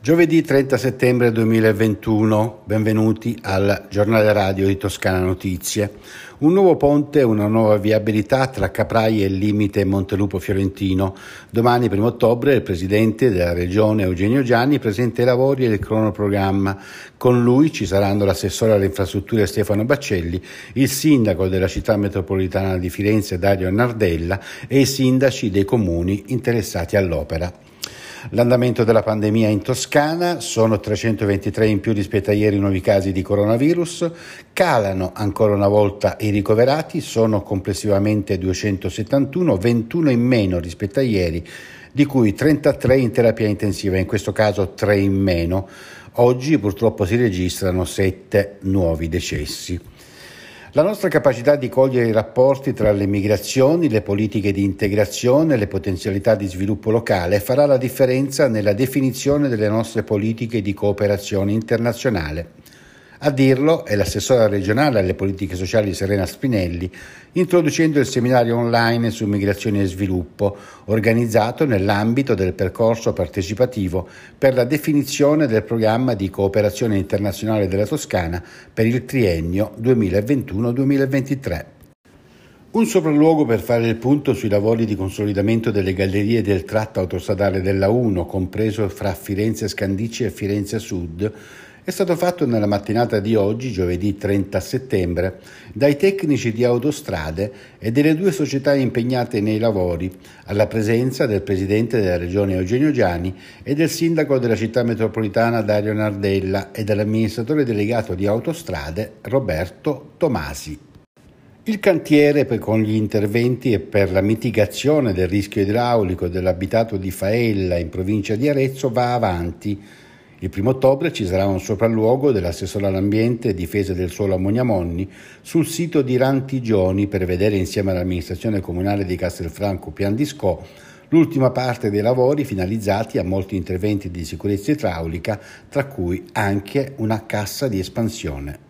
Giovedì 30 settembre 2021, benvenuti al giornale radio di Toscana Notizie. Un nuovo ponte una nuova viabilità tra Caprai e Limite Montelupo Fiorentino. Domani, 1 ottobre, il presidente della regione Eugenio Gianni presenta i lavori e il cronoprogramma. Con lui ci saranno l'assessore alle infrastrutture Stefano Baccelli, il sindaco della città metropolitana di Firenze Dario Nardella e i sindaci dei comuni interessati all'opera. L'andamento della pandemia in Toscana sono 323 in più rispetto a ieri nuovi casi di coronavirus, calano ancora una volta i ricoverati, sono complessivamente 271, 21 in meno rispetto a ieri, di cui 33 in terapia intensiva, in questo caso 3 in meno. Oggi purtroppo si registrano 7 nuovi decessi. La nostra capacità di cogliere i rapporti tra le migrazioni, le politiche di integrazione e le potenzialità di sviluppo locale farà la differenza nella definizione delle nostre politiche di cooperazione internazionale. A dirlo è l'assessora regionale alle politiche sociali Serena Spinelli, introducendo il seminario online su migrazione e sviluppo, organizzato nell'ambito del percorso partecipativo per la definizione del programma di cooperazione internazionale della Toscana per il triennio 2021-2023. Un sopralluogo per fare il punto sui lavori di consolidamento delle gallerie del tratto autostradale della 1, compreso fra Firenze Scandicci e Firenze Sud, è stato fatto nella mattinata di oggi, giovedì 30 settembre, dai tecnici di autostrade e delle due società impegnate nei lavori, alla presenza del presidente della regione Eugenio Giani e del sindaco della città metropolitana Dario Nardella e dell'amministratore delegato di autostrade Roberto Tomasi. Il cantiere con gli interventi e per la mitigazione del rischio idraulico dell'abitato di Faella in provincia di Arezzo va avanti il primo ottobre ci sarà un sopralluogo dell'assessore all'ambiente e difesa del suolo Ammoniamonni sul sito di Rantigioni per vedere insieme all'amministrazione comunale di Castelfranco Pian di Scò l'ultima parte dei lavori finalizzati a molti interventi di sicurezza idraulica, tra cui anche una cassa di espansione.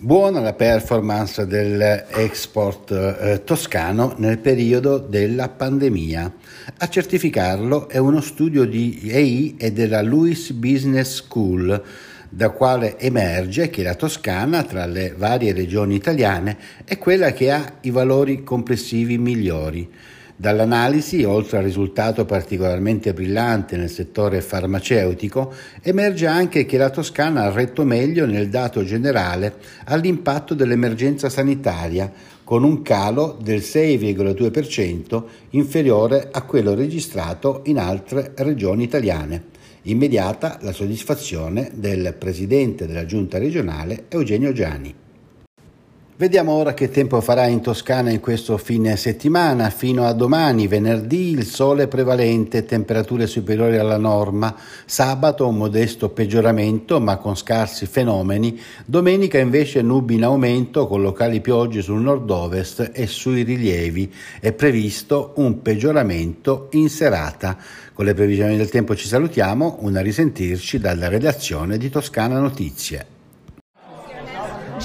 Buona la performance dell'export eh, toscano nel periodo della pandemia. A certificarlo è uno studio di EI e della Lewis Business School, da quale emerge che la Toscana, tra le varie regioni italiane, è quella che ha i valori complessivi migliori. Dall'analisi, oltre al risultato particolarmente brillante nel settore farmaceutico, emerge anche che la Toscana ha retto meglio nel dato generale all'impatto dell'emergenza sanitaria, con un calo del 6,2% inferiore a quello registrato in altre regioni italiane. Immediata la soddisfazione del presidente della giunta regionale Eugenio Giani. Vediamo ora che tempo farà in Toscana in questo fine settimana. Fino a domani, venerdì, il sole prevalente, temperature superiori alla norma. Sabato un modesto peggioramento ma con scarsi fenomeni. Domenica invece nubi in aumento con locali piogge sul nord-ovest e sui rilievi. È previsto un peggioramento in serata. Con le previsioni del tempo ci salutiamo. Una risentirci dalla redazione di Toscana Notizie.